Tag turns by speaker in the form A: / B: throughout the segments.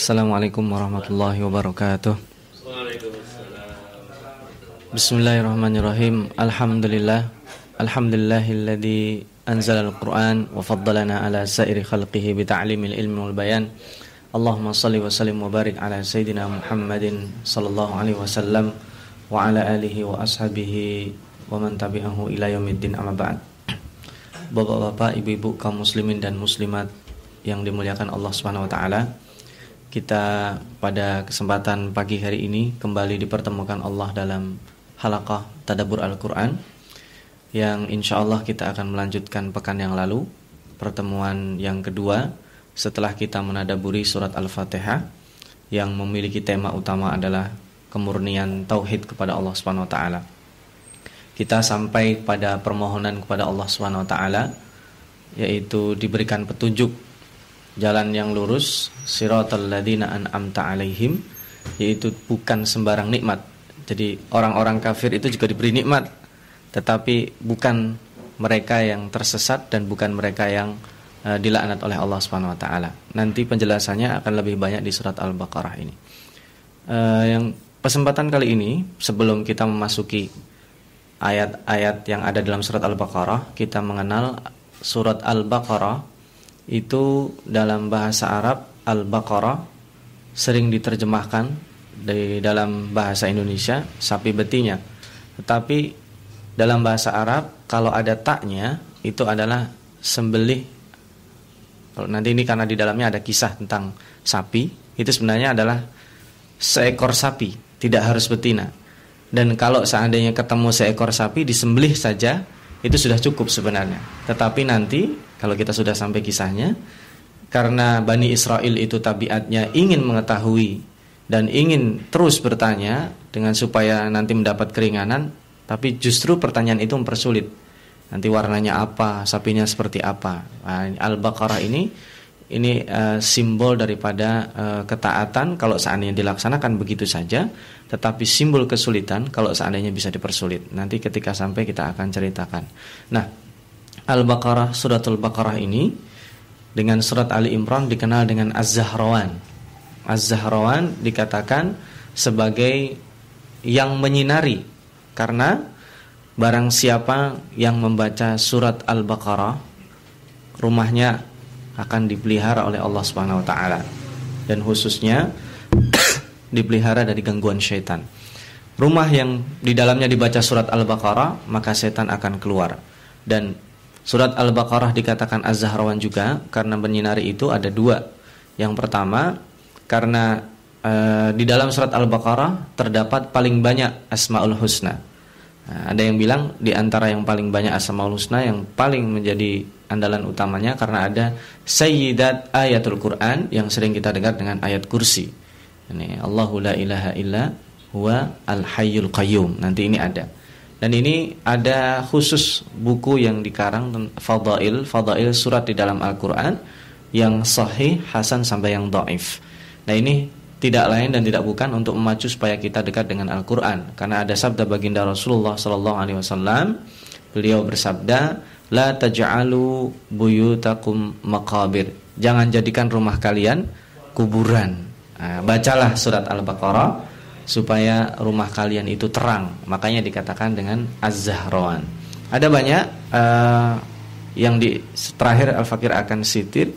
A: Assalamualaikum warahmatullahi wabarakatuh. Bismillahirrahmanirrahim. Alhamdulillah. Alhamdulillahilladzi anzala al-Qur'an wa faddalana ala sairi khalqihi bi ta'limil ilmi wal bayan. Allahumma salli wa sallim wa barik ala sayyidina Muhammadin sallallahu alaihi wasallam wa ala alihi wa ashabihi wa man tabi'ahu ila amma ba'd. Bapak-bapak, ibu-ibu kaum muslimin dan muslimat yang dimuliakan Allah Subhanahu wa taala. Kita pada kesempatan pagi hari ini kembali dipertemukan Allah dalam halaqah tadabbur Al-Qur'an yang insya Allah kita akan melanjutkan pekan yang lalu pertemuan yang kedua setelah kita menadaburi surat Al-Fatihah yang memiliki tema utama adalah kemurnian tauhid kepada Allah Subhanahu wa taala. Kita sampai pada permohonan kepada Allah Subhanahu wa taala yaitu diberikan petunjuk jalan yang lurus siratal ladzina an'amta alaihim yaitu bukan sembarang nikmat. Jadi orang-orang kafir itu juga diberi nikmat tetapi bukan mereka yang tersesat dan bukan mereka yang uh, dilaknat oleh Allah Subhanahu wa taala. Nanti penjelasannya akan lebih banyak di surat Al-Baqarah ini. Uh, yang kesempatan kali ini sebelum kita memasuki ayat-ayat yang ada dalam surat Al-Baqarah, kita mengenal surat Al-Baqarah itu dalam bahasa Arab Al-Baqarah sering diterjemahkan di dalam bahasa Indonesia sapi betinya. Tetapi dalam bahasa Arab kalau ada taknya itu adalah sembelih kalau nanti ini karena di dalamnya ada kisah tentang sapi, itu sebenarnya adalah seekor sapi, tidak harus betina. Dan kalau seandainya ketemu seekor sapi disembelih saja, itu sudah cukup sebenarnya. Tetapi nanti kalau kita sudah sampai kisahnya, karena Bani Israel itu tabiatnya ingin mengetahui dan ingin terus bertanya dengan supaya nanti mendapat keringanan, tapi justru pertanyaan itu mempersulit nanti warnanya apa, sapinya seperti apa. Nah, Al-Baqarah ini ini uh, simbol daripada uh, ketaatan kalau seandainya dilaksanakan begitu saja, tetapi simbol kesulitan kalau seandainya bisa dipersulit. Nanti ketika sampai kita akan ceritakan. Nah, Al-Baqarah suratul Baqarah ini dengan surat Ali Imran dikenal dengan Az-Zahrawan. Az-Zahrawan dikatakan sebagai yang menyinari karena Barang siapa yang membaca surat Al-Baqarah rumahnya akan dipelihara oleh Allah Subhanahu wa taala dan khususnya dipelihara dari gangguan syaitan. Rumah yang di dalamnya dibaca surat Al-Baqarah maka setan akan keluar. Dan surat Al-Baqarah dikatakan Az-Zahrawan juga karena menyinari itu ada dua. Yang pertama karena e, di dalam surat Al-Baqarah terdapat paling banyak Asmaul Husna Nah, ada yang bilang di antara yang paling banyak asmaul husna yang paling menjadi andalan utamanya karena ada sayyidat ayatul Quran yang sering kita dengar dengan ayat kursi. Ini Allahu la ilaha illa huwa al hayyul qayyum. Nanti ini ada. Dan ini ada khusus buku yang dikarang fadail, fadail surat di dalam Al-Qur'an yang sahih, hasan sampai yang dhaif. Nah, ini tidak lain dan tidak bukan untuk memacu supaya kita dekat dengan Al-Qur'an. Karena ada sabda baginda Rasulullah wasallam beliau bersabda la taj'alu buyutakum maqabir. Jangan jadikan rumah kalian kuburan. Nah, bacalah surat Al-Baqarah supaya rumah kalian itu terang makanya dikatakan dengan az-zahrawan ada banyak uh, yang di terakhir Al-Fakir akan sitir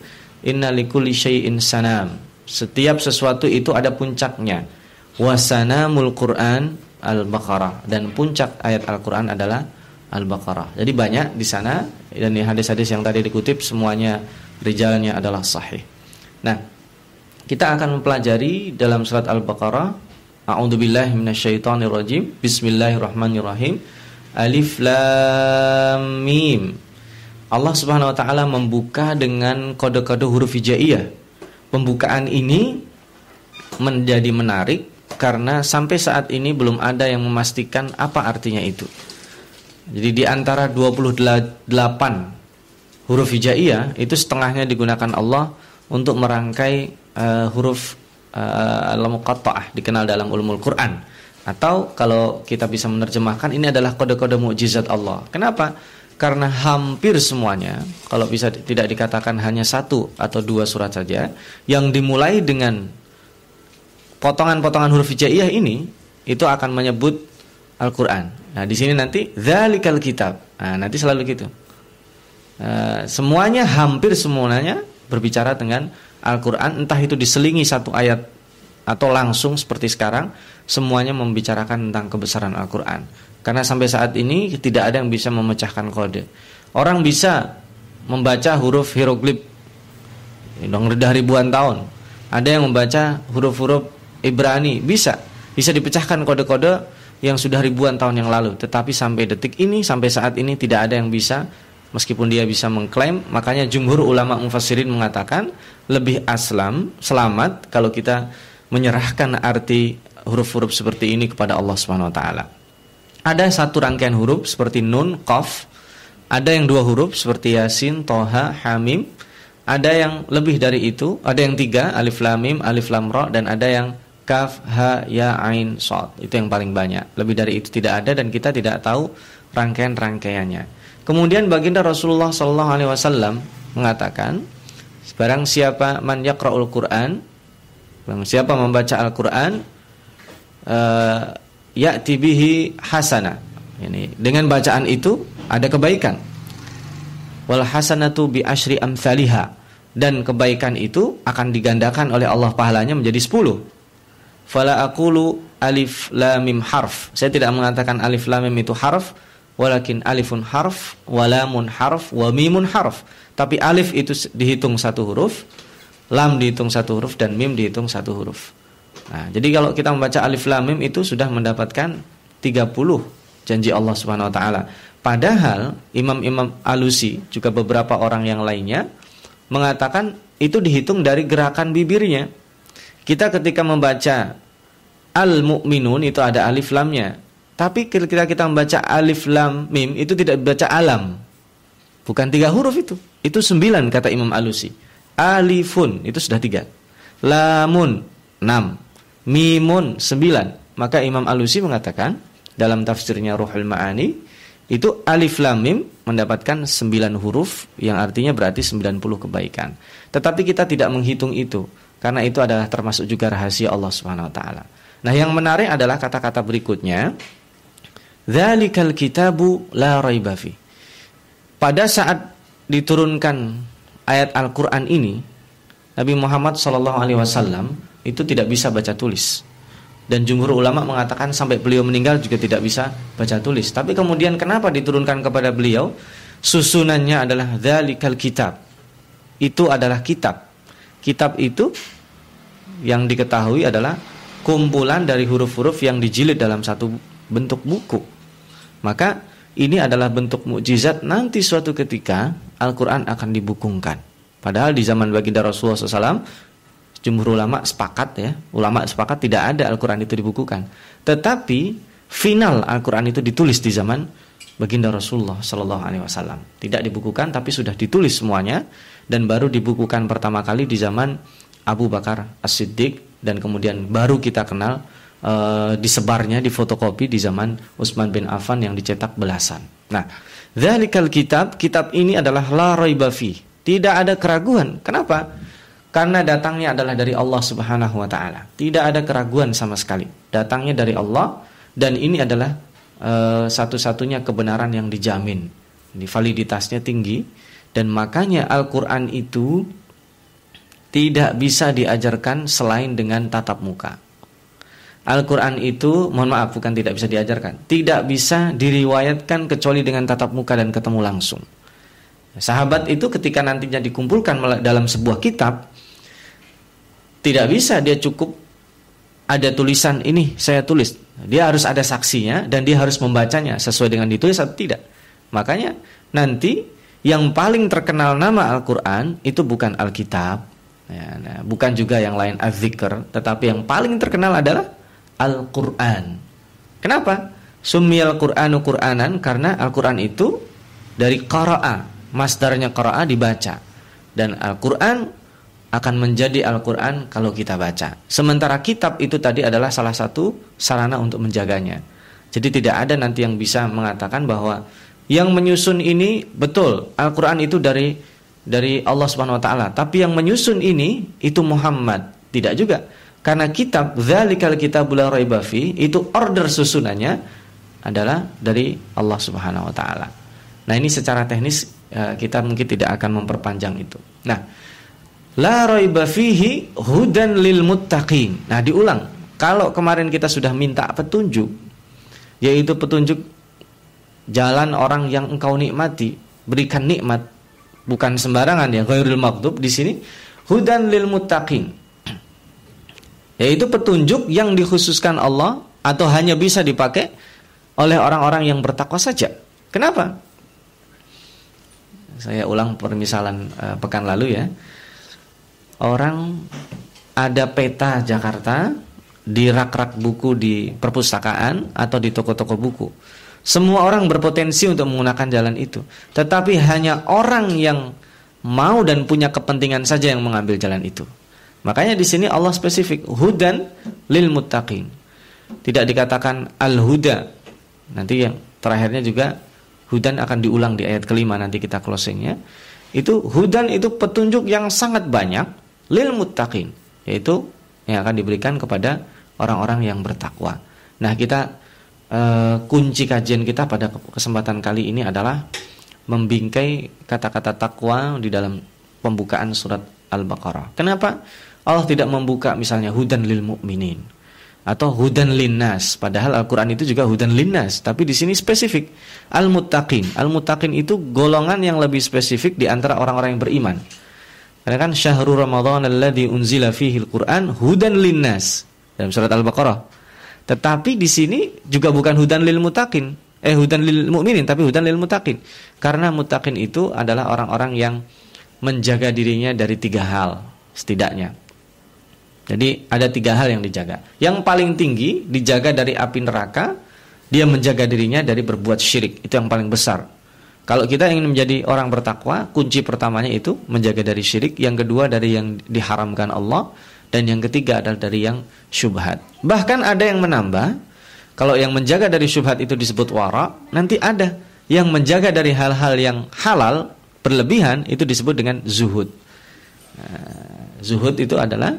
A: inna likulli sanam setiap sesuatu itu ada puncaknya. Wasanamul Quran Al-Baqarah dan puncak ayat Al-Qur'an adalah Al-Baqarah. Jadi banyak di sana dan hadis-hadis yang tadi dikutip semuanya rijalnya adalah sahih. Nah, kita akan mempelajari dalam surat Al-Baqarah A'udzubillahi minasyaitonirrajim. Bismillahirrahmanirrahim. Alif lam mim. Allah Subhanahu wa taala membuka dengan kode-kode huruf hijaiyah pembukaan ini menjadi menarik karena sampai saat ini belum ada yang memastikan apa artinya itu. Jadi di antara 28 huruf hijaiyah itu setengahnya digunakan Allah untuk merangkai uh, huruf uh, al-muqatta'ah dikenal dalam ulumul Quran atau kalau kita bisa menerjemahkan ini adalah kode-kode mukjizat Allah. Kenapa? karena hampir semuanya kalau bisa tidak dikatakan hanya satu atau dua surat saja yang dimulai dengan potongan-potongan huruf hijaiyah ini itu akan menyebut Al-Qur'an. Nah, di sini nanti dzalikal kitab. Nah, nanti selalu gitu. Uh, semuanya hampir semuanya berbicara dengan Al-Qur'an entah itu diselingi satu ayat atau langsung seperti sekarang semuanya membicarakan tentang kebesaran Al-Qur'an. Karena sampai saat ini tidak ada yang bisa memecahkan kode. Orang bisa membaca huruf hieroglif sudah ribuan tahun. Ada yang membaca huruf-huruf Ibrani, bisa. Bisa dipecahkan kode-kode yang sudah ribuan tahun yang lalu. Tetapi sampai detik ini, sampai saat ini tidak ada yang bisa meskipun dia bisa mengklaim makanya jumhur ulama mufassirin mengatakan lebih aslam selamat kalau kita menyerahkan arti huruf-huruf seperti ini kepada Allah Subhanahu wa taala. Ada satu rangkaian huruf seperti nun, qaf, ada yang dua huruf seperti yasin, toha, hamim, ada yang lebih dari itu, ada yang tiga, alif lam mim, alif lam ra dan ada yang kaf, ha, ya, ain, shad. Itu yang paling banyak. Lebih dari itu tidak ada dan kita tidak tahu rangkaian-rangkaiannya. Kemudian baginda Rasulullah sallallahu alaihi wasallam mengatakan, barang siapa man yaqra'ul Qur'an, barang siapa membaca Al-Qur'an, uh, ya'ti bihi hasana. Ini dengan bacaan itu ada kebaikan wal hasanatu bi asyri amsalihha dan kebaikan itu akan digandakan oleh Allah pahalanya menjadi 10. Fala aqulu alif lam harf. Saya tidak mengatakan alif lam mim itu harf, walakin alifun harf, walamun harf, wa mimun harf. Tapi alif itu dihitung satu huruf, lam dihitung satu huruf dan mim dihitung satu huruf. Nah, jadi kalau kita membaca alif lam mim itu sudah mendapatkan 30 janji Allah Subhanahu wa taala. Padahal imam-imam alusi juga beberapa orang yang lainnya mengatakan itu dihitung dari gerakan bibirnya. Kita ketika membaca al-mu'minun itu ada alif lamnya. Tapi ketika kita membaca alif lam mim itu tidak baca alam. Bukan tiga huruf itu. Itu sembilan kata Imam Alusi. Alifun itu sudah tiga. Lamun enam. Mimun sembilan. Maka Imam Alusi mengatakan dalam tafsirnya Ruhul Ma'ani itu alif lam mim mendapatkan 9 huruf yang artinya berarti 90 kebaikan. Tetapi kita tidak menghitung itu karena itu adalah termasuk juga rahasia Allah taala. Nah, yang menarik adalah kata-kata berikutnya. Dzalikal kitabu la raiba Pada saat diturunkan ayat Al-Qur'an ini, Nabi Muhammad SAW itu tidak bisa baca tulis dan jumhur ulama mengatakan sampai beliau meninggal juga tidak bisa baca tulis. Tapi kemudian kenapa diturunkan kepada beliau? Susunannya adalah dzalikal kitab. Itu adalah kitab. Kitab itu yang diketahui adalah kumpulan dari huruf-huruf yang dijilid dalam satu bentuk buku. Maka ini adalah bentuk mukjizat nanti suatu ketika Al-Qur'an akan dibukukan. Padahal di zaman baginda Rasulullah SAW jumhur ulama sepakat ya, ulama sepakat tidak ada Al-Qur'an itu dibukukan. Tetapi final Al-Qur'an itu ditulis di zaman baginda Rasulullah Shallallahu alaihi wasallam. Tidak dibukukan tapi sudah ditulis semuanya dan baru dibukukan pertama kali di zaman Abu Bakar As-Siddiq dan kemudian baru kita kenal uh, disebarnya di fotokopi di zaman Utsman bin Affan yang dicetak belasan. Nah, dzalikal kitab, kitab ini adalah la raiba Tidak ada keraguan. Kenapa? karena datangnya adalah dari Allah Subhanahu wa taala. Tidak ada keraguan sama sekali. Datangnya dari Allah dan ini adalah uh, satu-satunya kebenaran yang dijamin. Ini validitasnya tinggi dan makanya Al-Qur'an itu tidak bisa diajarkan selain dengan tatap muka. Al-Quran itu, mohon maaf, bukan tidak bisa diajarkan. Tidak bisa diriwayatkan kecuali dengan tatap muka dan ketemu langsung. Sahabat itu ketika nantinya dikumpulkan dalam sebuah kitab, tidak bisa dia cukup ada tulisan ini saya tulis. Dia harus ada saksinya dan dia harus membacanya sesuai dengan ditulis atau tidak. Makanya nanti yang paling terkenal nama Al-Qur'an itu bukan Alkitab, ya, nah, bukan juga yang lain Az-Zikr, tetapi yang paling terkenal adalah Al-Qur'an. Kenapa? Sumiyal Qur'anu Qur'anan karena Al-Qur'an itu dari qara'a, masdarnya qara'a dibaca. Dan Al-Qur'an akan menjadi Al-Quran kalau kita baca. Sementara kitab itu tadi adalah salah satu sarana untuk menjaganya. Jadi tidak ada nanti yang bisa mengatakan bahwa yang menyusun ini betul Al-Quran itu dari dari Allah Subhanahu Wa Taala. Tapi yang menyusun ini itu Muhammad. Tidak juga. Karena kitab dzalikal kitabul la raiba itu order susunannya adalah dari Allah Subhanahu wa taala. Nah, ini secara teknis eh, kita mungkin tidak akan memperpanjang itu. Nah, la raiba fihi hudan lil muttaqin. Nah, diulang. Kalau kemarin kita sudah minta petunjuk yaitu petunjuk jalan orang yang engkau nikmati, berikan nikmat bukan sembarangan ya ghairul maghdub di sini hudan lil muttaqin yaitu petunjuk yang dikhususkan Allah atau hanya bisa dipakai oleh orang-orang yang bertakwa saja. Kenapa? Saya ulang permisalan uh, pekan lalu ya. Orang ada peta Jakarta di rak-rak buku di perpustakaan atau di toko-toko buku. Semua orang berpotensi untuk menggunakan jalan itu. Tetapi hanya orang yang mau dan punya kepentingan saja yang mengambil jalan itu. Makanya di sini Allah spesifik hudan lil muttaqin. Tidak dikatakan al-huda. Nanti yang terakhirnya juga hudan akan diulang di ayat kelima nanti kita closingnya. Itu hudan itu petunjuk yang sangat banyak lil muttaqin, yaitu yang akan diberikan kepada orang-orang yang bertakwa. Nah, kita e, kunci kajian kita pada kesempatan kali ini adalah membingkai kata-kata takwa di dalam pembukaan surat Al-Baqarah. Kenapa? Allah tidak membuka misalnya hudan lil mukminin atau hudan linnas. Padahal Al-Qur'an itu juga hudan linnas tapi di sini spesifik. Al-muttaqin. Al-muttaqin itu golongan yang lebih spesifik di antara orang-orang yang beriman. Karena kan syahrul ramadhan alladzi unzila fihi al-Qur'an hudan linnas. Dalam surat Al-Baqarah. Tetapi di sini juga bukan hudan lil muttaqin. Eh hudan lil mukminin tapi hudan lil muttaqin. Karena muttaqin itu adalah orang-orang yang menjaga dirinya dari tiga hal setidaknya jadi ada tiga hal yang dijaga. Yang paling tinggi dijaga dari api neraka, dia menjaga dirinya dari berbuat syirik. Itu yang paling besar. Kalau kita ingin menjadi orang bertakwa, kunci pertamanya itu menjaga dari syirik, yang kedua dari yang diharamkan Allah, dan yang ketiga adalah dari yang syubhat. Bahkan ada yang menambah, kalau yang menjaga dari syubhat itu disebut wara, nanti ada yang menjaga dari hal-hal yang halal berlebihan itu disebut dengan zuhud. Nah, zuhud itu adalah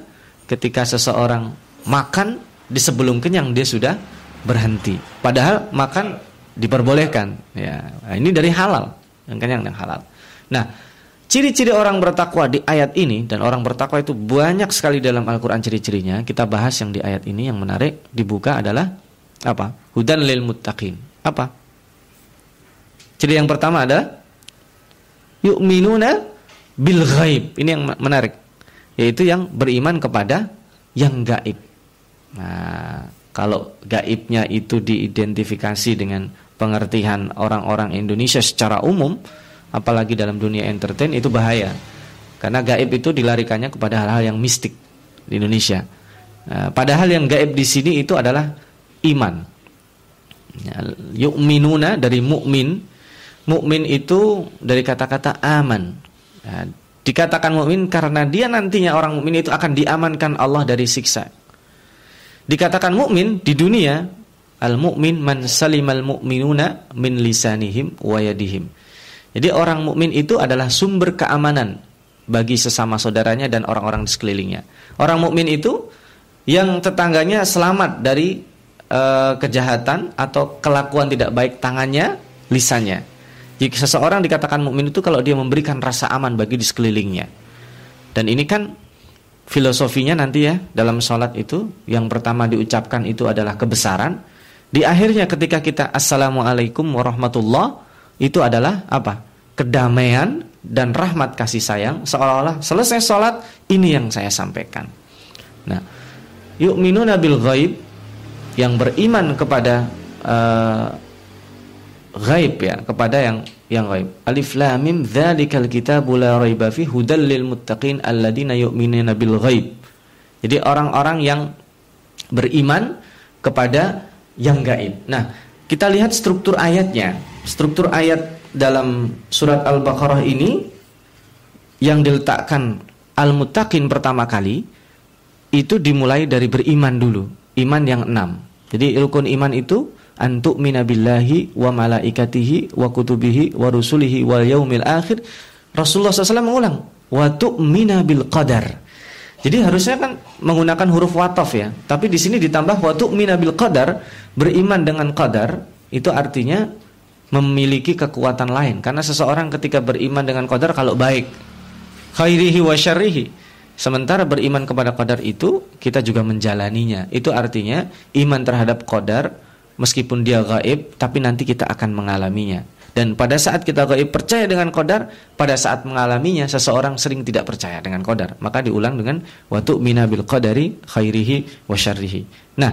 A: ketika seseorang makan di sebelum kenyang dia sudah berhenti. Padahal makan diperbolehkan. Ya, nah, ini dari halal, yang kenyang yang halal. Nah, ciri-ciri orang bertakwa di ayat ini dan orang bertakwa itu banyak sekali dalam Al-Qur'an ciri-cirinya. Kita bahas yang di ayat ini yang menarik dibuka adalah apa? Hudan lil muttaqin. Apa? Ciri yang pertama adalah yu'minuna bil ghaib. Ini yang menarik yaitu yang beriman kepada yang gaib. Nah, kalau gaibnya itu diidentifikasi dengan pengertian orang-orang Indonesia secara umum, apalagi dalam dunia entertain itu bahaya. Karena gaib itu dilarikannya kepada hal-hal yang mistik di Indonesia. Nah, padahal yang gaib di sini itu adalah iman. Ya, yu'minuna dari mukmin. Mukmin itu dari kata-kata aman. Nah, Dikatakan mukmin karena dia nantinya orang mukmin itu akan diamankan Allah dari siksa. Dikatakan mukmin di dunia al-mukmin man salimal mu'minuna min lisanihim wa yadihim. Jadi orang mukmin itu adalah sumber keamanan bagi sesama saudaranya dan orang-orang di sekelilingnya. Orang mukmin itu yang tetangganya selamat dari uh, kejahatan atau kelakuan tidak baik tangannya, lisannya. Seseorang dikatakan mukmin itu kalau dia memberikan rasa aman bagi di sekelilingnya. Dan ini kan filosofinya nanti ya dalam sholat itu yang pertama diucapkan itu adalah kebesaran. Di akhirnya ketika kita assalamualaikum warahmatullah itu adalah apa? Kedamaian dan rahmat kasih sayang seolah-olah selesai sholat ini yang saya sampaikan. Nah, yu'minuna bil ghaib yang beriman kepada uh, ghaib ya kepada yang yang ghaib. Alif lam mim dzalikal kitabu la raiba fi hudal lil muttaqin alladziina yu'minuna bil ghaib. Jadi orang-orang yang beriman kepada yang gaib. Nah, kita lihat struktur ayatnya. Struktur ayat dalam surat Al-Baqarah ini yang diletakkan al-muttaqin pertama kali itu dimulai dari beriman dulu, iman yang enam. Jadi rukun iman itu antuk minabillahi wa malaikatihi wa kutubihi wa rusulihi wal yaumil akhir Rasulullah SAW mengulang wa tu'mina bil qadar Jadi harusnya kan menggunakan huruf watof ya. Tapi di sini ditambah waktu minabil qadar, beriman dengan qadar itu artinya memiliki kekuatan lain. Karena seseorang ketika beriman dengan qadar kalau baik, khairihi wa syarrihi. Sementara beriman kepada qadar itu kita juga menjalaninya. Itu artinya iman terhadap qadar meskipun dia gaib tapi nanti kita akan mengalaminya. Dan pada saat kita gaib percaya dengan kodar, pada saat mengalaminya seseorang sering tidak percaya dengan kodar. Maka diulang dengan watu minabil kodari khairihi wa syarrihi. Nah,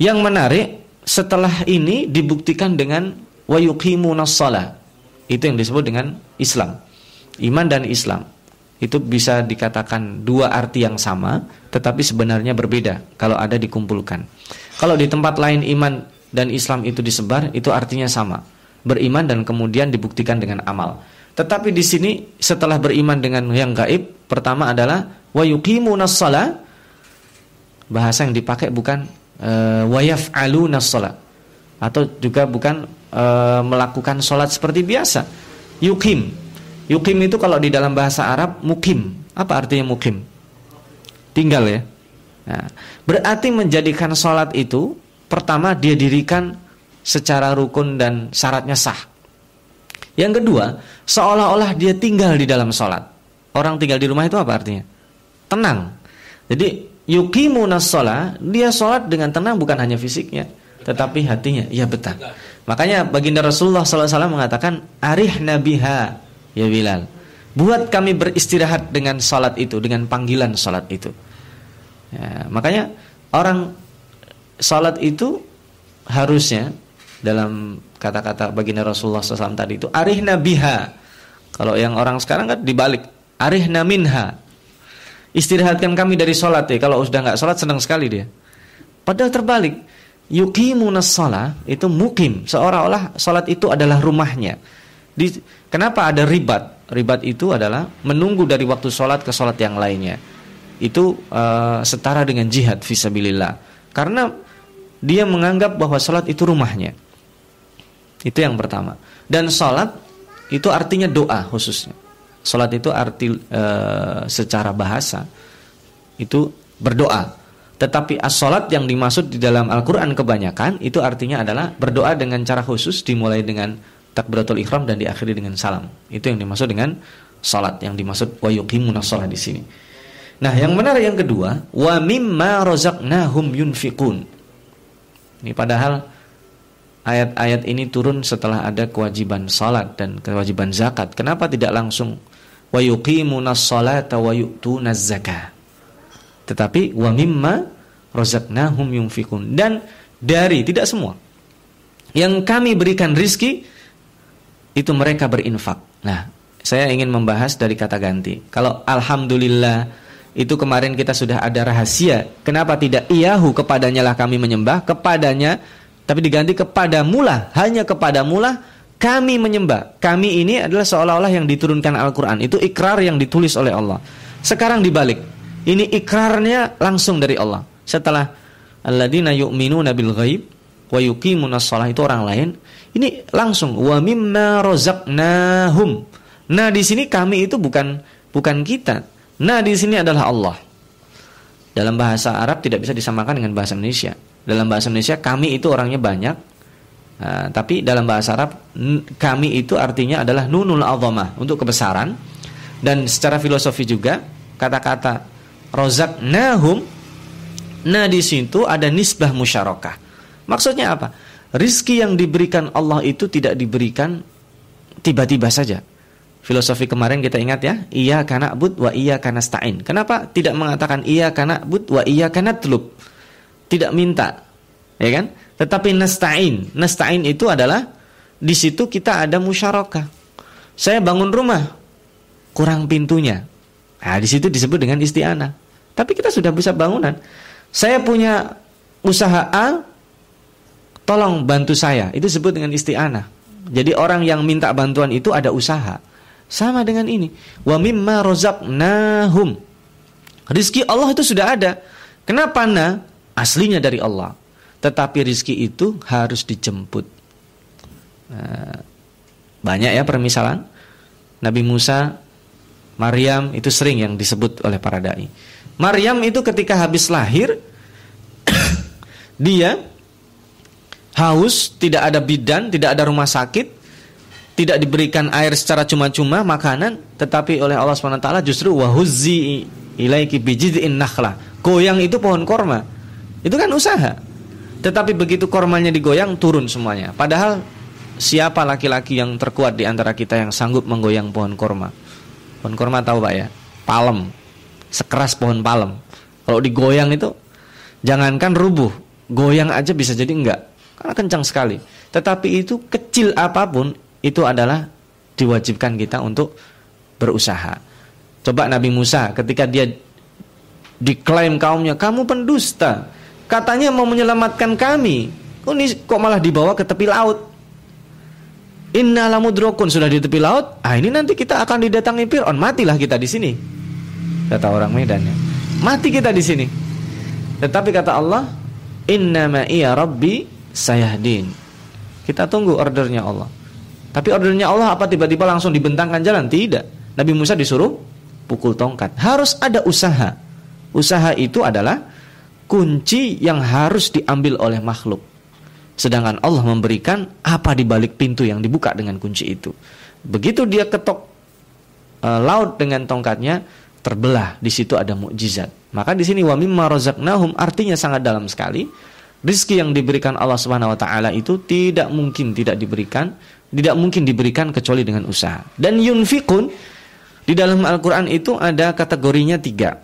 A: yang menarik setelah ini dibuktikan dengan wa yuqimuna Itu yang disebut dengan Islam. Iman dan Islam. Itu bisa dikatakan dua arti yang sama, tetapi sebenarnya berbeda kalau ada dikumpulkan. Kalau di tempat lain iman dan Islam itu disebar, itu artinya sama beriman dan kemudian dibuktikan dengan amal. Tetapi di sini setelah beriman dengan yang gaib, pertama adalah wa Bahasa yang dipakai bukan uh, wa yaf'alunas atau juga bukan uh, melakukan sholat seperti biasa. Yukim. Yukim itu kalau di dalam bahasa Arab mukim. Apa artinya mukim? Tinggal ya. Nah, berarti menjadikan sholat itu pertama dia dirikan secara rukun dan syaratnya sah. Yang kedua, seolah-olah dia tinggal di dalam sholat. Orang tinggal di rumah itu apa artinya? Tenang. Jadi yuqimunas sholat, dia sholat dengan tenang bukan hanya fisiknya, tetapi hatinya. Ya betah. Makanya baginda Rasulullah SAW mengatakan, arih nabiha ya Bilal. Buat kami beristirahat dengan sholat itu, dengan panggilan sholat itu. Ya, makanya orang sholat itu harusnya dalam kata-kata baginda Rasulullah SAW tadi itu arihna biha. Kalau yang orang sekarang kan dibalik arihna minha. Istirahatkan kami dari sholat ya. Kalau sudah nggak sholat senang sekali dia. Padahal terbalik. Yuqimunas sholat itu mukim. Seolah-olah sholat itu adalah rumahnya. Di, kenapa ada ribat? Ribat itu adalah menunggu dari waktu sholat ke sholat yang lainnya. Itu uh, setara dengan jihad visabilillah. Karena dia menganggap bahwa sholat itu rumahnya. Itu yang pertama. Dan sholat itu artinya doa khususnya. Sholat itu arti e, secara bahasa itu berdoa. Tetapi as-sholat yang dimaksud di dalam Al-Quran kebanyakan itu artinya adalah berdoa dengan cara khusus dimulai dengan takbiratul ikhram dan diakhiri dengan salam. Itu yang dimaksud dengan sholat yang dimaksud wa yuqimuna di sini. Nah, yang menarik yang kedua, wa mimma razaqnahum yunfiqun. Ini padahal ayat-ayat ini turun setelah ada kewajiban salat dan kewajiban zakat. Kenapa tidak langsung wa yuqimunas salata wa yu'tunaz zakah? Tetapi wa mimma razaqnahum yunfikun dan dari tidak semua yang kami berikan rizki itu mereka berinfak. Nah, saya ingin membahas dari kata ganti. Kalau alhamdulillah itu kemarin kita sudah ada rahasia. Kenapa tidak iyahu kepadanya lah kami menyembah, kepadanya tapi diganti kepada mula, hanya kepada mula kami menyembah. Kami ini adalah seolah-olah yang diturunkan Al-Qur'an. Itu ikrar yang ditulis oleh Allah. Sekarang dibalik. Ini ikrarnya langsung dari Allah. Setelah alladzina yu'minuna bil ghaib wa yuqimunas shalah itu orang lain. Ini langsung wa mimma razaqnahum. Nah, di sini kami itu bukan bukan kita. Nah, di sini adalah Allah. Dalam bahasa Arab tidak bisa disamakan dengan bahasa Indonesia. Dalam bahasa Indonesia kami itu orangnya banyak. Uh, tapi dalam bahasa Arab kami itu artinya adalah nunul azamah untuk kebesaran dan secara filosofi juga kata-kata rozak nahum nah di situ ada nisbah musyarakah. Maksudnya apa? Rizki yang diberikan Allah itu tidak diberikan tiba-tiba saja. Filosofi kemarin kita ingat ya, iya karena bud wa iya karena stain. Kenapa tidak mengatakan iya karena bud wa iya karena telub? tidak minta, ya kan? Tetapi nasta'in, nasta'in itu adalah di situ kita ada musyarakah. Saya bangun rumah, kurang pintunya. Nah, di situ disebut dengan isti'anah. Tapi kita sudah bisa bangunan. Saya punya usaha A, tolong bantu saya. Itu disebut dengan isti'anah. Jadi orang yang minta bantuan itu ada usaha. Sama dengan ini. Wa mimma rozaqnahum. Rizki Allah itu sudah ada. Kenapa na? aslinya dari Allah. Tetapi rizki itu harus dijemput. Nah, banyak ya permisalan. Nabi Musa, Maryam itu sering yang disebut oleh para dai. Maryam itu ketika habis lahir dia haus, tidak ada bidan, tidak ada rumah sakit, tidak diberikan air secara cuma-cuma makanan, tetapi oleh Allah SWT justru wahuzzi ilaiki bijid'in nakhlah. Goyang itu pohon korma. Itu kan usaha. Tetapi begitu kormanya digoyang turun semuanya. Padahal siapa laki-laki yang terkuat di antara kita yang sanggup menggoyang pohon korma? Pohon korma tahu Pak ya? Palem. Sekeras pohon palem. Kalau digoyang itu jangankan rubuh, goyang aja bisa jadi enggak. Karena kencang sekali. Tetapi itu kecil apa pun itu adalah diwajibkan kita untuk berusaha. Coba Nabi Musa ketika dia diklaim kaumnya, kamu pendusta. Katanya mau menyelamatkan kami. Kok, ini, kok malah dibawa ke tepi laut? Inna lamudrokun sudah di tepi laut. Ah ini nanti kita akan didatangi Fir'aun. Matilah kita di sini. Kata orang Medan ya. Mati kita di sini. Tetapi kata Allah, Inna iya Rabbi sayahdin. Kita tunggu ordernya Allah. Tapi ordernya Allah apa tiba-tiba langsung dibentangkan jalan? Tidak. Nabi Musa disuruh pukul tongkat. Harus ada usaha. Usaha itu adalah kunci yang harus diambil oleh makhluk. Sedangkan Allah memberikan apa di balik pintu yang dibuka dengan kunci itu. Begitu dia ketok e, laut dengan tongkatnya, terbelah. Di situ ada mukjizat. Maka di sini wa mimma razaqnahum artinya sangat dalam sekali. Rizki yang diberikan Allah Subhanahu wa taala itu tidak mungkin tidak diberikan, tidak mungkin diberikan kecuali dengan usaha. Dan yunfikun di dalam Al-Qur'an itu ada kategorinya tiga.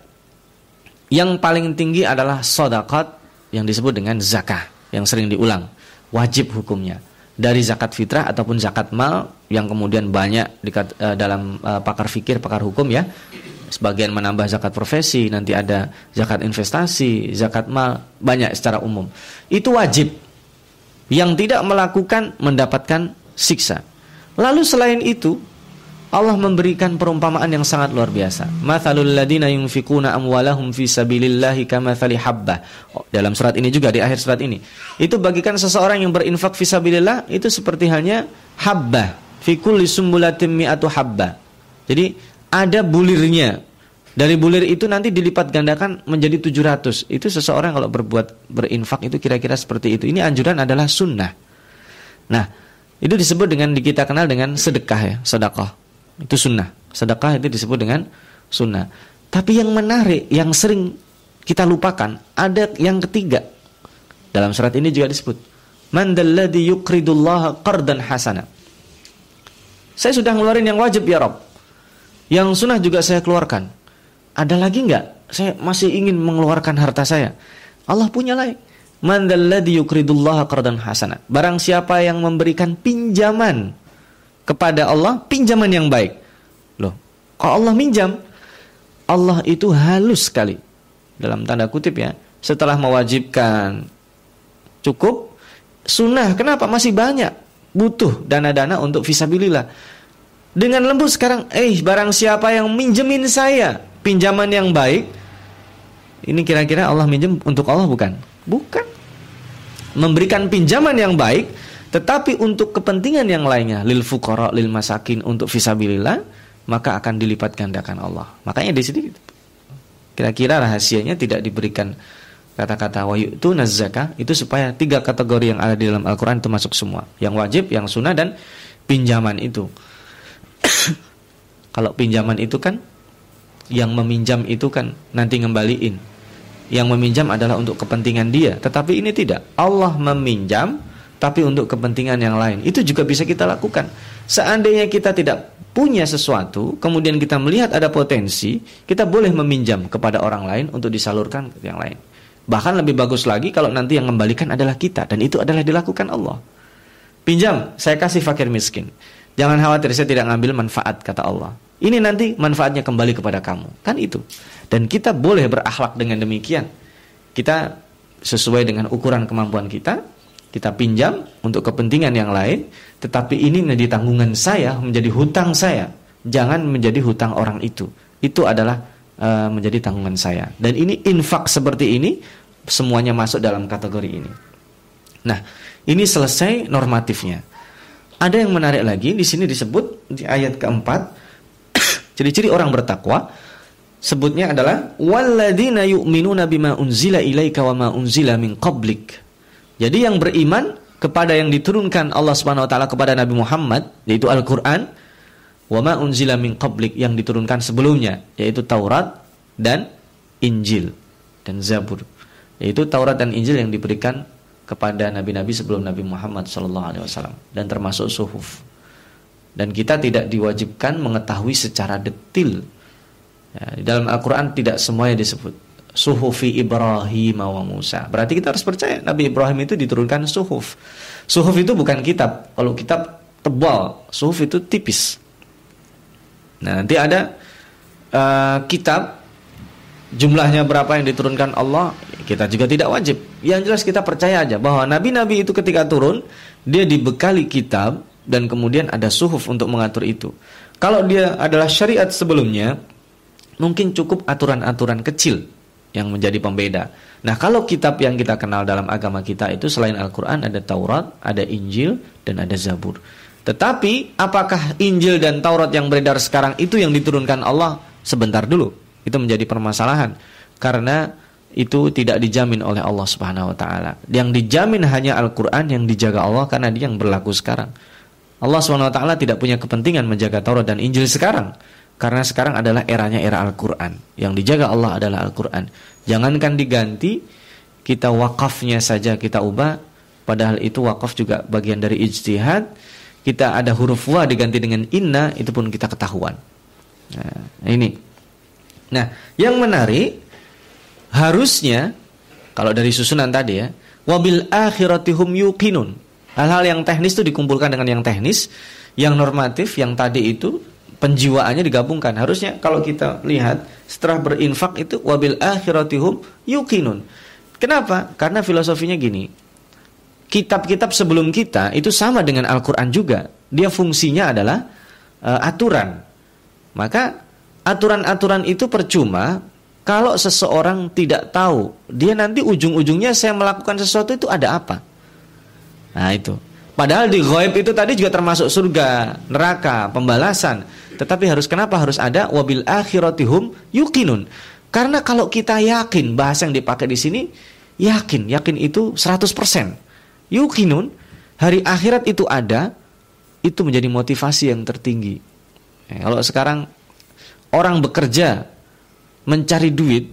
A: Yang paling tinggi adalah sodakat yang disebut dengan zakah yang sering diulang wajib hukumnya dari zakat fitrah ataupun zakat mal yang kemudian banyak di, uh, eh, dalam uh, pakar fikir, pakar hukum ya. Sebagian menambah zakat profesi, nanti ada zakat investasi, zakat mal, banyak secara umum. Itu wajib. Yang tidak melakukan mendapatkan siksa. Lalu selain itu, Allah memberikan perumpamaan yang sangat luar biasa. Mathalul ladina yunfikuna amwalahum fi sabilillahi kamathali habbah. Oh, dalam surat ini juga di akhir surat ini. Itu bagikan seseorang yang berinfak fi sabilillah itu seperti halnya habbah fi kulli sumbulatin mi'atu habbah. Jadi ada bulirnya. Dari bulir itu nanti dilipat gandakan menjadi 700. Itu seseorang kalau berbuat berinfak itu kira-kira seperti itu. Ini anjuran adalah sunnah. Nah, itu disebut dengan kita kenal dengan sedekah ya, sedekah. Itu sunnah. Sedekah itu disebut dengan sunnah. Tapi yang menarik, yang sering kita lupakan, ada yang ketiga. Dalam surat ini juga disebut. Man dalladhi yuqridullaha qardan hasana. Saya sudah ngeluarin yang wajib ya Rob. Yang sunnah juga saya keluarkan. Ada lagi enggak? Saya masih ingin mengeluarkan harta saya. Allah punya lagi. Man qardan hasana. Barang siapa yang memberikan pinjaman kepada Allah pinjaman yang baik. Loh, kalau Allah minjam, Allah itu halus sekali. Dalam tanda kutip ya, setelah mewajibkan cukup sunnah, kenapa masih banyak butuh dana-dana untuk visabilillah. Dengan lembut sekarang, eh barang siapa yang minjemin saya pinjaman yang baik, ini kira-kira Allah minjem untuk Allah bukan? Bukan. Memberikan pinjaman yang baik tetapi untuk kepentingan yang lainnya, lil fuqara, lil masakin, untuk visabilillah, maka akan dilipat gandakan Allah. Makanya di sini kira-kira rahasianya tidak diberikan kata-kata wa itu nazaka itu supaya tiga kategori yang ada di dalam Al-Qur'an itu masuk semua. Yang wajib, yang sunnah dan pinjaman itu. Kalau pinjaman itu kan yang meminjam itu kan nanti ngembaliin. Yang meminjam adalah untuk kepentingan dia, tetapi ini tidak. Allah meminjam tapi untuk kepentingan yang lain. Itu juga bisa kita lakukan. Seandainya kita tidak punya sesuatu, kemudian kita melihat ada potensi, kita boleh meminjam kepada orang lain untuk disalurkan ke yang lain. Bahkan lebih bagus lagi kalau nanti yang kembalikan adalah kita dan itu adalah dilakukan Allah. Pinjam, saya kasih fakir miskin. Jangan khawatir saya tidak ngambil manfaat kata Allah. Ini nanti manfaatnya kembali kepada kamu. Kan itu. Dan kita boleh berakhlak dengan demikian. Kita sesuai dengan ukuran kemampuan kita, kita pinjam untuk kepentingan yang lain, tetapi ini menjadi tanggungan saya, menjadi hutang saya. Jangan menjadi hutang orang itu. Itu adalah uh, menjadi tanggungan saya. Dan ini infak seperti ini semuanya masuk dalam kategori ini. Nah, ini selesai normatifnya. Ada yang menarik lagi di sini disebut di ayat keempat ciri-ciri orang bertakwa sebutnya adalah walladzina yu'minuna bima unzila ilaika wa ma unzila min qablik. Jadi yang beriman kepada yang diturunkan Allah Subhanahu wa taala kepada Nabi Muhammad yaitu Al-Qur'an wa ma unzila min qablik yang diturunkan sebelumnya yaitu Taurat dan Injil dan Zabur. Yaitu Taurat dan Injil yang diberikan kepada nabi-nabi sebelum Nabi Muhammad SAW dan termasuk suhuf. Dan kita tidak diwajibkan mengetahui secara detil. Ya, di dalam Al-Quran tidak semuanya disebut. Suhufi Ibrahim wa Musa. Berarti kita harus percaya Nabi Ibrahim itu diturunkan suhuf. Suhuf itu bukan kitab. Kalau kitab tebal, suhuf itu tipis. Nah, nanti ada uh, kitab jumlahnya berapa yang diturunkan Allah kita juga tidak wajib. Yang jelas kita percaya aja bahwa nabi-nabi itu ketika turun, dia dibekali kitab dan kemudian ada suhuf untuk mengatur itu. Kalau dia adalah syariat sebelumnya, mungkin cukup aturan-aturan kecil yang menjadi pembeda. Nah, kalau kitab yang kita kenal dalam agama kita itu selain Al-Qur'an ada Taurat, ada Injil dan ada Zabur. Tetapi apakah Injil dan Taurat yang beredar sekarang itu yang diturunkan Allah? Sebentar dulu. Itu menjadi permasalahan. Karena itu tidak dijamin oleh Allah Subhanahu wa taala. Yang dijamin hanya Al-Qur'an yang dijaga Allah karena dia yang berlaku sekarang. Allah Subhanahu wa taala tidak punya kepentingan menjaga Taurat dan Injil sekarang karena sekarang adalah eranya era Al-Qur'an. Yang dijaga Allah adalah Al-Qur'an. Jangankan diganti, kita wakafnya saja kita ubah padahal itu wakaf juga bagian dari ijtihad. Kita ada huruf wa diganti dengan inna itu pun kita ketahuan. Nah, ini. Nah, yang menarik harusnya kalau dari susunan tadi ya, wabil akhiratihum yuqinun. Hal-hal yang teknis itu dikumpulkan dengan yang teknis, yang normatif, yang tadi itu penjiwaannya digabungkan. Harusnya kalau kita lihat setelah berinfak itu wabil akhiratihum yuqinun. Kenapa? Karena filosofinya gini. Kitab-kitab sebelum kita itu sama dengan Al-Qur'an juga. Dia fungsinya adalah uh, aturan. Maka aturan-aturan itu percuma kalau seseorang tidak tahu, dia nanti ujung-ujungnya saya melakukan sesuatu itu ada apa? Nah itu. Padahal di ghaib itu tadi juga termasuk surga, neraka, pembalasan. Tetapi harus kenapa harus ada wabil akhiratihum yukinun? Karena kalau kita yakin bahasa yang dipakai di sini yakin, yakin itu 100%. Yukinun hari akhirat itu ada, itu menjadi motivasi yang tertinggi. Ya, kalau sekarang orang bekerja mencari duit,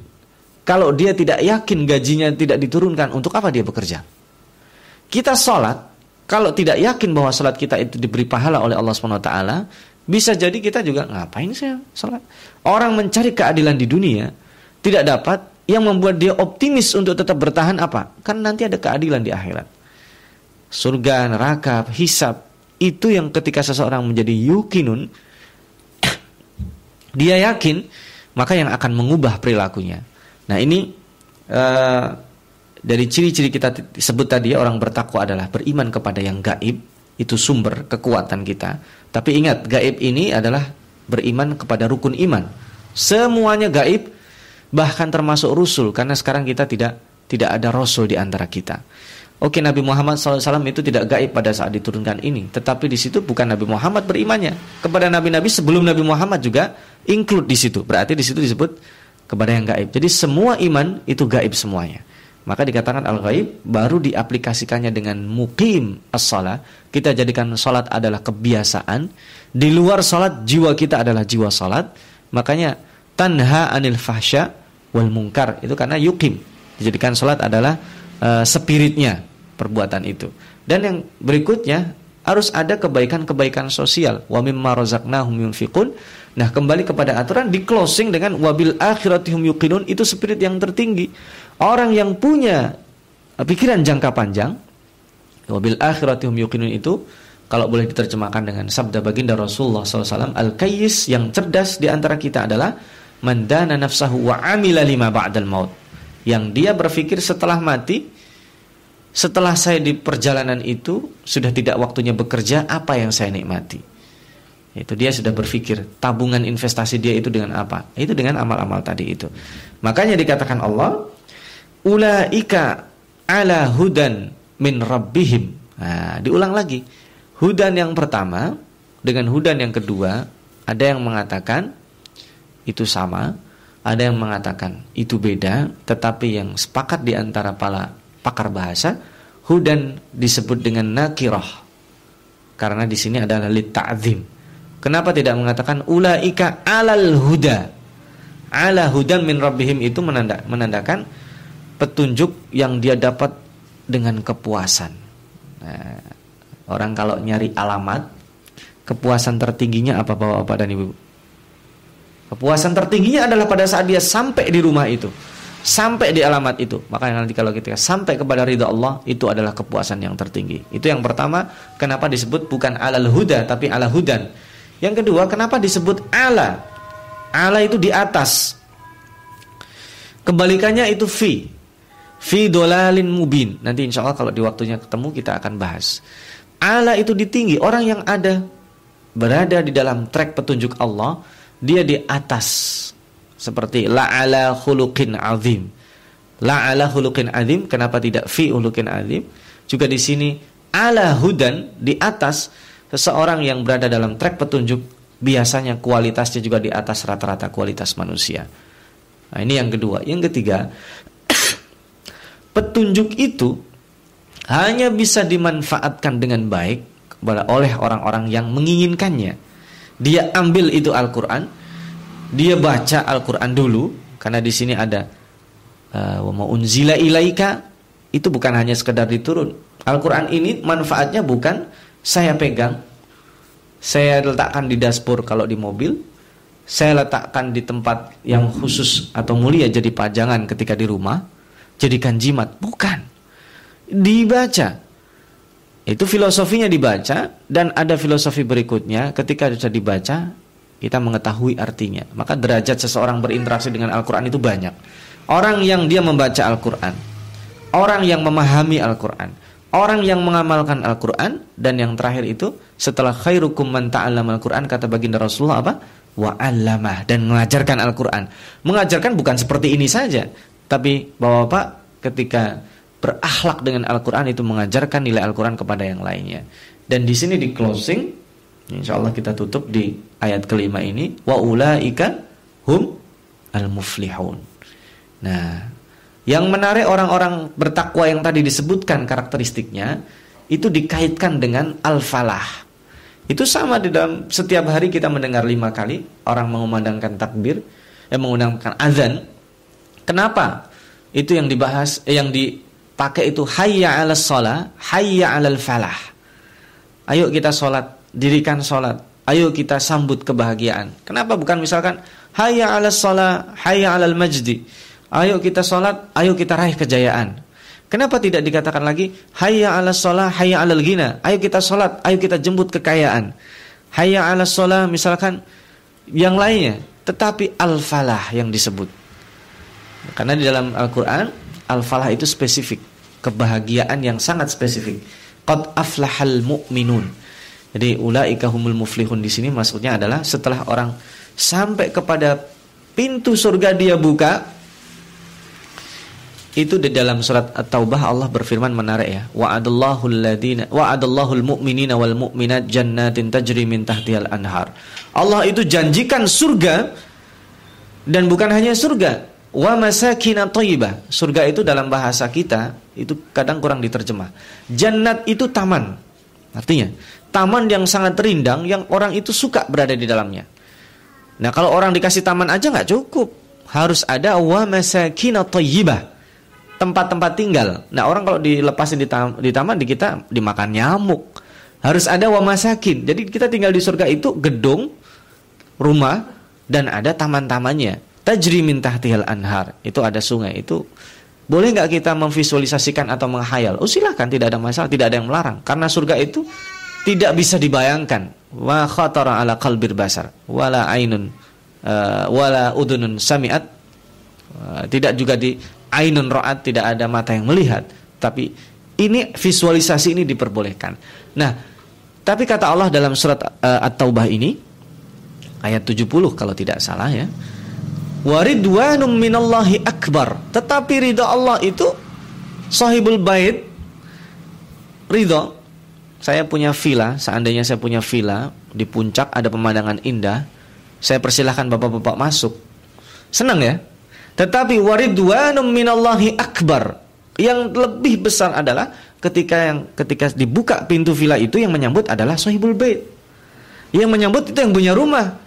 A: kalau dia tidak yakin gajinya tidak diturunkan, untuk apa dia bekerja? Kita sholat, kalau tidak yakin bahwa sholat kita itu diberi pahala oleh Allah SWT, bisa jadi kita juga ngapain sih sholat? Orang mencari keadilan di dunia tidak dapat, yang membuat dia optimis untuk tetap bertahan apa? Kan nanti ada keadilan di akhirat. Surga, neraka, hisab, itu yang ketika seseorang menjadi yukinun, dia yakin maka yang akan mengubah perilakunya. Nah ini uh, dari ciri-ciri kita sebut tadi orang bertakwa adalah beriman kepada yang gaib itu sumber kekuatan kita. Tapi ingat gaib ini adalah beriman kepada rukun iman. Semuanya gaib bahkan termasuk rusul karena sekarang kita tidak tidak ada rasul di antara kita. Oke Nabi Muhammad SAW itu tidak gaib pada saat diturunkan ini Tetapi di situ bukan Nabi Muhammad berimannya Kepada Nabi-Nabi sebelum Nabi Muhammad juga include di situ Berarti di situ disebut kepada yang gaib Jadi semua iman itu gaib semuanya Maka dikatakan al-gaib baru diaplikasikannya dengan mukim as-salat Kita jadikan salat adalah kebiasaan Di luar salat jiwa kita adalah jiwa salat Makanya tanha anil fahsya wal mungkar Itu karena yukim Dijadikan salat adalah uh, spiritnya perbuatan itu. Dan yang berikutnya harus ada kebaikan-kebaikan sosial. Wa mimma razaqnahum yunfiqun. Nah, kembali kepada aturan di closing dengan wabil akhiratihum yuqinun itu spirit yang tertinggi. Orang yang punya pikiran jangka panjang wabil akhiratihum yuqinun itu kalau boleh diterjemahkan dengan sabda baginda Rasulullah SAW al-kayyis yang cerdas di antara kita adalah mandana nafsahu wa amila lima ba'dal maut yang dia berpikir setelah mati setelah saya di perjalanan itu sudah tidak waktunya bekerja, apa yang saya nikmati? Itu dia sudah berpikir tabungan investasi dia itu dengan apa? Itu dengan amal-amal tadi itu. Makanya dikatakan Allah, ulaika ala hudan min rabbihim. Nah, diulang lagi. Hudan yang pertama dengan hudan yang kedua, ada yang mengatakan itu sama. Ada yang mengatakan itu beda, tetapi yang sepakat di antara para pakar bahasa, hudan disebut dengan nakirah. Karena di sini adalah ta'zim. Kenapa tidak mengatakan ulaika alal huda? Ala hudan min rabbihim itu menanda, menandakan petunjuk yang dia dapat dengan kepuasan. Nah, orang kalau nyari alamat, kepuasan tertingginya apa Bapak-bapak dan Ibu? Kepuasan tertingginya adalah pada saat dia sampai di rumah itu. Sampai di alamat itu. Makanya nanti kalau kita sampai kepada ridha Allah, itu adalah kepuasan yang tertinggi. Itu yang pertama, kenapa disebut bukan alal huda, tapi ala hudan. Yang kedua, kenapa disebut ala? Ala itu di atas. Kebalikannya itu fi. Fi dolalin mubin. Nanti insya Allah kalau di waktunya ketemu kita akan bahas. Ala itu ditinggi. Orang yang ada berada di dalam trek petunjuk Allah dia di atas seperti la'ala khuluqin azim. La'ala khuluqin azim, kenapa tidak fi khuluqin azim? Juga di sini ala hudan di atas seseorang yang berada dalam trek petunjuk biasanya kualitasnya juga di atas rata-rata kualitas manusia. Nah, ini yang kedua. Yang ketiga, petunjuk itu hanya bisa dimanfaatkan dengan baik oleh orang-orang yang menginginkannya dia ambil itu Al-Qur'an, dia baca Al-Qur'an dulu karena di sini ada uh, wa unzila ilaika itu bukan hanya sekedar diturun. Al-Qur'an ini manfaatnya bukan saya pegang, saya letakkan di dashboard kalau di mobil, saya letakkan di tempat yang khusus atau mulia jadi pajangan ketika di rumah, jadikan jimat, bukan. Dibaca, itu filosofinya dibaca dan ada filosofi berikutnya ketika sudah dibaca kita mengetahui artinya. Maka derajat seseorang berinteraksi dengan Al-Qur'an itu banyak. Orang yang dia membaca Al-Qur'an, orang yang memahami Al-Qur'an, orang yang mengamalkan Al-Qur'an dan yang terakhir itu setelah khairukum man ta'allama Al-Qur'an kata baginda Rasulullah apa? wa 'allamah dan mengajarkan Al-Qur'an. Mengajarkan bukan seperti ini saja, tapi Bapak-bapak ketika berakhlak dengan Al-Quran itu mengajarkan nilai Al-Quran kepada yang lainnya. Dan di sini di closing, insya Allah kita tutup di ayat kelima ini, wa ulaika hum al-muflihun. Nah, yang menarik orang-orang bertakwa yang tadi disebutkan karakteristiknya itu dikaitkan dengan al-falah. Itu sama di dalam setiap hari kita mendengar lima kali orang mengumandangkan takbir, yang mengundangkan azan. Kenapa? Itu yang dibahas, eh, yang di pakai itu hayya 'alas shalah, hayya 'alal falah. Ayo kita sholat, dirikan sholat. Ayo kita sambut kebahagiaan. Kenapa bukan misalkan hayya 'alas shalah, hayya 'alal majdi. Ayo kita sholat, ayo kita raih kejayaan. Kenapa tidak dikatakan lagi hayya 'alas shalah, hayya 'alal ghina. Ayo kita sholat, ayo kita jemput kekayaan. Hayya 'alas shalah misalkan yang lainnya, tetapi al-falah yang disebut. Karena di dalam Al-Qur'an Al-falah itu spesifik, kebahagiaan yang sangat spesifik. Qad aflahal mu'minun. Jadi ulaika humul muflihun di sini maksudnya adalah setelah orang sampai kepada pintu surga dia buka itu di dalam surat At-Taubah Allah berfirman menarik ya wa'adallahu alladziina wa'adallahu almu'minina wal mu'minat jannatin tajri min tahtihal anhar Allah itu janjikan surga dan bukan hanya surga Wa masakina thayyibah. Surga itu dalam bahasa kita itu kadang kurang diterjemah. Jannat itu taman. Artinya, taman yang sangat rindang yang orang itu suka berada di dalamnya. Nah, kalau orang dikasih taman aja nggak cukup. Harus ada wa masakina thayyibah. Tempat-tempat tinggal. Nah, orang kalau dilepasin di, tam di taman di kita dimakan nyamuk. Harus ada wa masakin. Jadi kita tinggal di surga itu gedung, rumah dan ada taman-tamannya. Tajri min tahtihal anhar. Itu ada sungai. Itu boleh nggak kita memvisualisasikan atau menghayal? Oh silahkan tidak ada masalah. Tidak ada yang melarang. Karena surga itu tidak bisa dibayangkan. Wa khatara ala qalbir basar. Wala ainun uh, wala udunun samiat. Uh, tidak juga di ainun ra'at tidak ada mata yang melihat tapi ini visualisasi ini diperbolehkan nah tapi kata Allah dalam surat uh, At-Taubah ini ayat 70 kalau tidak salah ya waridwanum minallahi akbar. Tetapi ridha Allah itu sahibul bait ridha. Saya punya villa, seandainya saya punya villa di puncak ada pemandangan indah, saya persilahkan bapak-bapak masuk. Senang ya? Tetapi waridwanum minallahi akbar. Yang lebih besar adalah ketika yang ketika dibuka pintu villa itu yang menyambut adalah sahibul bait. Yang menyambut itu yang punya rumah.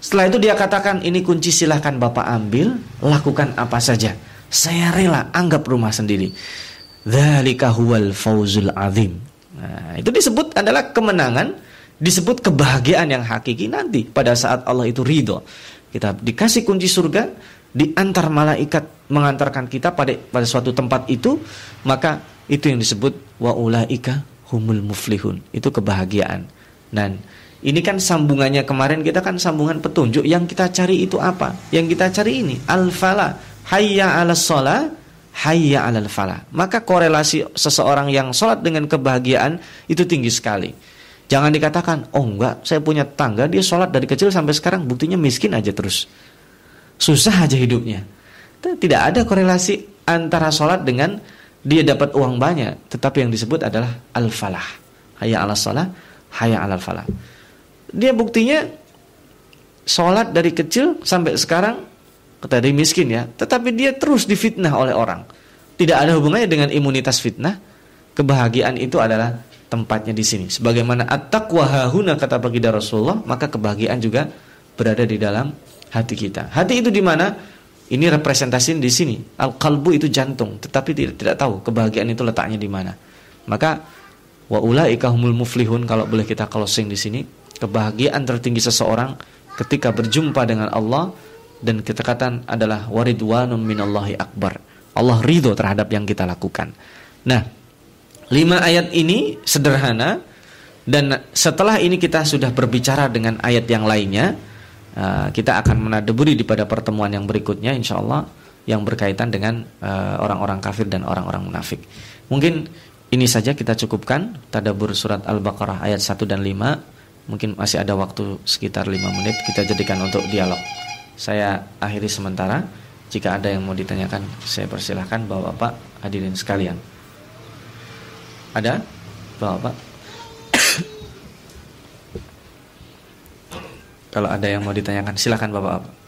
A: Setelah itu dia katakan, ini kunci silahkan Bapak ambil, lakukan apa saja. Saya rela, anggap rumah sendiri. Dzalika huwal fauzul azim. Nah, itu disebut adalah kemenangan, disebut kebahagiaan yang hakiki nanti pada saat Allah itu ridho. Kita dikasih kunci surga, diantar malaikat mengantarkan kita pada pada suatu tempat itu, maka itu yang disebut wa ulaika humul muflihun. Itu kebahagiaan. Dan ini kan sambungannya kemarin kita kan sambungan petunjuk yang kita cari itu apa? Yang kita cari ini al-fala, hayya 'alas shalah, hayya 'alal falah. Maka korelasi seseorang yang sholat dengan kebahagiaan itu tinggi sekali. Jangan dikatakan, "Oh enggak, saya punya tangga, dia sholat dari kecil sampai sekarang buktinya miskin aja terus." Susah aja hidupnya. Tidak ada korelasi antara sholat dengan dia dapat uang banyak, tetapi yang disebut adalah al-falah. Hayya 'alas shalah, hayya 'alal falah. Dia buktinya sholat dari kecil sampai sekarang dari miskin ya, tetapi dia terus difitnah oleh orang. Tidak ada hubungannya dengan imunitas fitnah. Kebahagiaan itu adalah tempatnya di sini. Sebagaimana at-taqwa hahuna kata baginda Rasulullah, maka kebahagiaan juga berada di dalam hati kita. Hati itu di mana? Ini representasi di sini. Al-qalbu itu jantung, tetapi tidak tidak tahu kebahagiaan itu letaknya di mana. Maka wa ulaika humul muflihun kalau boleh kita closing di sini kebahagiaan tertinggi seseorang ketika berjumpa dengan Allah dan kita katakan adalah waridwanum minallahi akbar. Allah ridho terhadap yang kita lakukan. Nah, lima ayat ini sederhana dan setelah ini kita sudah berbicara dengan ayat yang lainnya, uh, kita akan menadaburi di pada pertemuan yang berikutnya insya Allah yang berkaitan dengan uh, orang-orang kafir dan orang-orang munafik. Mungkin ini saja kita cukupkan tadabur surat Al-Baqarah ayat 1 dan 5 mungkin masih ada waktu sekitar 5 menit kita jadikan untuk dialog. Saya akhiri sementara. Jika ada yang mau ditanyakan, saya persilahkan Bapak-bapak hadirin sekalian. Ada? Bapak-bapak? Kalau ada yang mau ditanyakan, silahkan Bapak-bapak.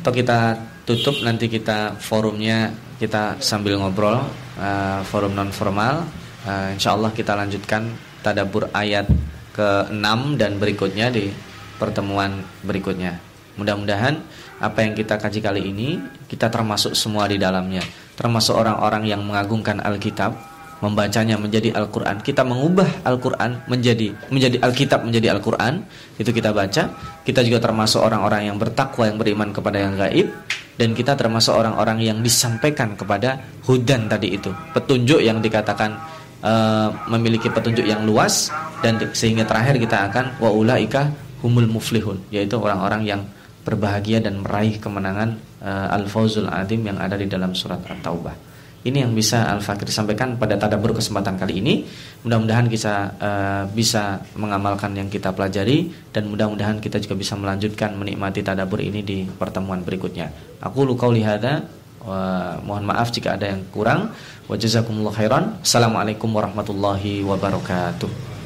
A: atau kita tutup nanti kita forumnya kita sambil ngobrol uh, forum non formal uh, insya Allah kita lanjutkan tadabur ayat ke-6 dan berikutnya di pertemuan berikutnya mudah-mudahan apa yang kita kaji kali ini kita termasuk semua di dalamnya termasuk orang-orang yang mengagungkan Alkitab membacanya menjadi Al-Qur'an. Kita mengubah Al-Qur'an menjadi menjadi Alkitab menjadi Al-Qur'an. Itu kita baca. Kita juga termasuk orang-orang yang bertakwa yang beriman kepada yang gaib dan kita termasuk orang-orang yang disampaikan kepada hudan tadi itu. Petunjuk yang dikatakan uh, memiliki petunjuk yang luas dan sehingga terakhir kita akan wa ulaika humul muflihun yaitu orang-orang yang berbahagia dan meraih kemenangan uh, al-fauzul adim yang ada di dalam surat At-Taubah. Ini yang bisa Al-Fakir sampaikan pada tadabur kesempatan kali ini. Mudah-mudahan kita uh, bisa mengamalkan yang kita pelajari dan mudah-mudahan kita juga bisa melanjutkan menikmati tadabur ini di pertemuan berikutnya. Aku lukau lihada wa mohon maaf jika ada yang kurang. Wa jazakumullah khairan. Assalamualaikum warahmatullahi wabarakatuh.